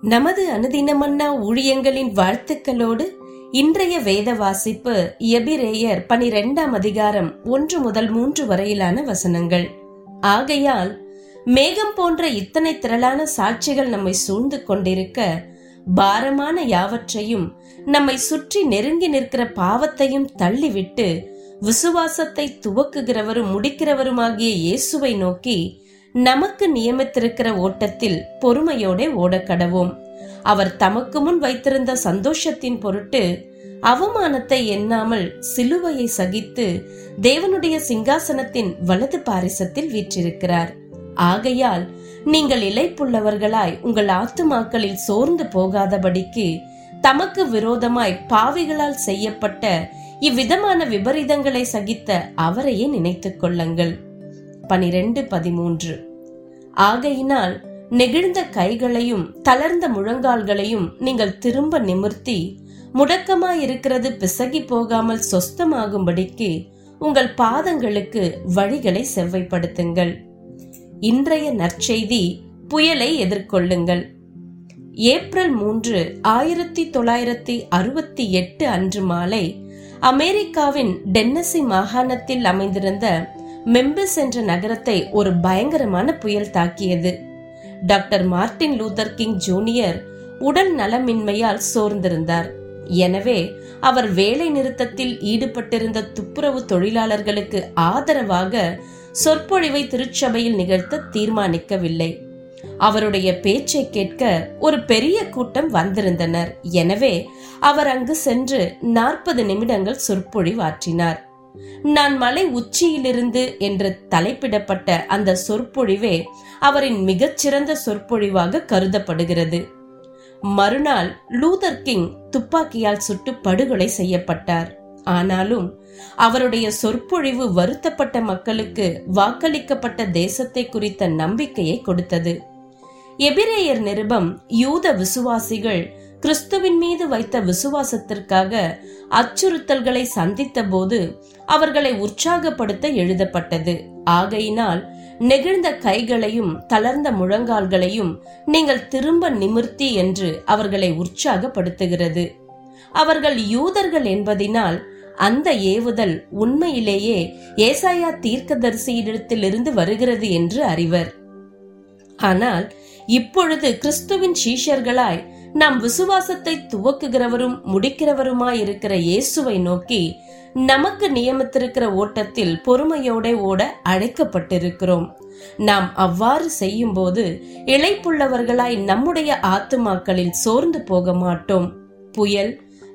நமது அனுதினமன்னா ஊழியங்களின் வாழ்த்துக்களோடு இன்றைய வேத வாசிப்பு எபிரேயர் பனிரெண்டாம் அதிகாரம் ஒன்று முதல் மூன்று வரையிலான வசனங்கள். ஆகையால் மேகம் போன்ற இத்தனை திரளான சாட்சிகள் நம்மை சூழ்ந்து கொண்டிருக்க பாரமான யாவற்றையும் நம்மை சுற்றி நெருங்கி நிற்கிற பாவத்தையும் தள்ளிவிட்டு விசுவாசத்தை துவக்குகிறவரும் முடிக்கிறவருமாகிய இயேசுவை நோக்கி நமக்கு நியமித்திருக்கிற ஓட்டத்தில் பொறுமையோட ஓடக்கடவோம் அவர் தமக்கு முன் வைத்திருந்த சந்தோஷத்தின் பொருட்டு அவமானத்தை எண்ணாமல் சிலுவையை சகித்து தேவனுடைய சிங்காசனத்தின் வலது பாரிசத்தில் வீற்றிருக்கிறார். ஆகையால் நீங்கள் இழைப்புள்ளவர்களாய் உங்கள் ஆத்துமாக்களில் சோர்ந்து போகாதபடிக்கு தமக்கு விரோதமாய் பாவிகளால் செய்யப்பட்ட இவ்விதமான விபரீதங்களை சகித்த அவரையே நினைத்துக் கொள்ளுங்கள். பனிரெண்டு பதிமூன்று. ஆகையினால் நெகிழ்ந்த கைகளையும் தளர்ந்த முழங்கால்களையும் நீங்கள் திரும்ப நிமிர்த்தி முடக்கமாயிருக்கிறது பிசகி போகாமல் சொஸ்தமாகும்படிக்கு உங்கள் பாதங்களுக்கு வழிகளை செவ்வைப்படுத்துங்கள். இன்றைய நற்செய்தி புயலை எதிர்கொள்ளுங்கள். ஏப்ரல் மூன்று ஆயிரத்தி தொள்ளாயிரத்தி அறுபத்தி எட்டு அன்று மாலை அமெரிக்காவின் டென்னசி மாகாணத்தில் அமைந்திருந்த மெம்பிஸ் என்ற நகரத்தை ஒரு பயங்கரமான புயல் தாக்கியது. Doctor Martin Luther King Junior உடல் நலமின்மையால் சோர்ந்திருந்தார். எனவே அவர் வேலை நிறுத்தத்தில் ஈடுபட்டிருந்த துப்புரவு தொழிலாளர்களுக்கு ஆதரவாக சொற்பொழிவை திருச்சபையில் நிகழ்த்த தீர்மானிக்கவில்லை. அவருடைய பேச்சை கேட்க ஒரு பெரிய கூட்டம் வந்திருந்தனர். எனவே அவர் அங்கு சென்று நாற்பது நிமிடங்கள் சொற்பொழிவாற்றினார். நான் மலை உச்சியிலிருந்து என்று தலைப்பிடப்பட்ட அந்த சொற்பொழிவே அவரின் மிகச்சிறந்த சொற்பொழிவாக கருதப்படுகிறது. மறுநாள் லூதர் கிங் துப்பாக்கியால் சுட்டு படுகொலை செய்யப்பட்டார். ஆனாலும் அவருடைய சொற்பொழிவு வருத்தப்பட்ட மக்களுக்கு வாக்களிக்கப்பட்ட தேசத்தை குறித்த நம்பிக்கையை கொடுத்தது. எபிரேயர் நிருபம் யூத விசுவாசிகள் கிறிஸ்துவின் மீது வைத்த விசுவாசத்திற்காக அச்சுறுத்தல்களை சந்தித்த போது அவர்களை உற்சாகப்படுத்த எழுதப்பட்டது. ஆகையினால் நெகிழ்ந்த கைகளையும் தளர்ந்த முழங்கால்களையும் நீங்கள் திரும்ப நிமிர்த்தி என்று அவர்களை உற்சாகப்படுத்துகிறது. அவர்கள் யூதர்கள் என்பதினால் அந்த ஏவுதல் உண்மையிலேயே ஏசாயா தீர்க்கதரிசியிடத்திலிருந்து வருகிறது என்று அறிவர். ஆனால் இப்பொழுது கிறிஸ்துவின் சீஷர்களாய் நாம் விசுவாசத்தை துவக்குகிறவரும் முடிக்கிறவருமாயிருக்கிற இயேசுவை நோக்கி நமக்கு நியமித்திருக்கிற ஓட்டத்தில் பொறுமையோட ஓட அழைக்கப்பட்டிருக்கிறோம். நாம் அவ்வாறு செய்யும்போது இழைப்புள்ளவர்களாய் நம்முடைய ஆத்துமாக்களில் சோர்ந்து போக மாட்டோம் புயல்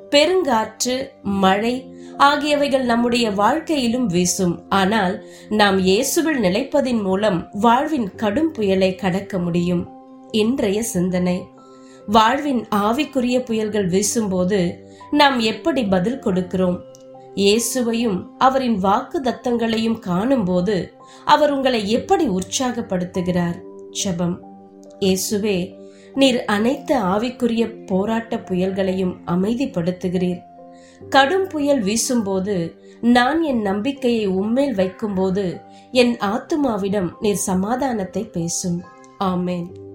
பெருங்காற்று மழை ஆகியவைகள் நம்முடைய வாழ்க்கையிலும் வீசும். ஆனால் நாம் இயேசுவில் நிலைப்பதின் மூலம் வாழ்வின் கடும் புயலை கடக்க முடியும். இன்றைய சிந்தனை. வாழ்வின் ஆவிக்குரிய புயல்கள் வீசும்போது நாம் எப்படி பதில் கொடுக்கிறோம்? இயேசுவையும் அவரின் வாக்கு தத்தங்களையும் காணும்போது அவர் உங்களை எப்படி உற்சாகப்படுத்துகிறார்? ஜபம். இயேசுவே நீர் அனைத்து ஆவிக்குரிய போராட்ட புயல்களையும் அமைதிப்படுத்துகிறீர். கடும் புயல் வீசும்போது நான் என் நம்பிக்கையை உம்மேல் வைக்கும்போது என் ஆத்துமாவிடம் நீர் சமாதானத்தை பேசும். ஆமேன்.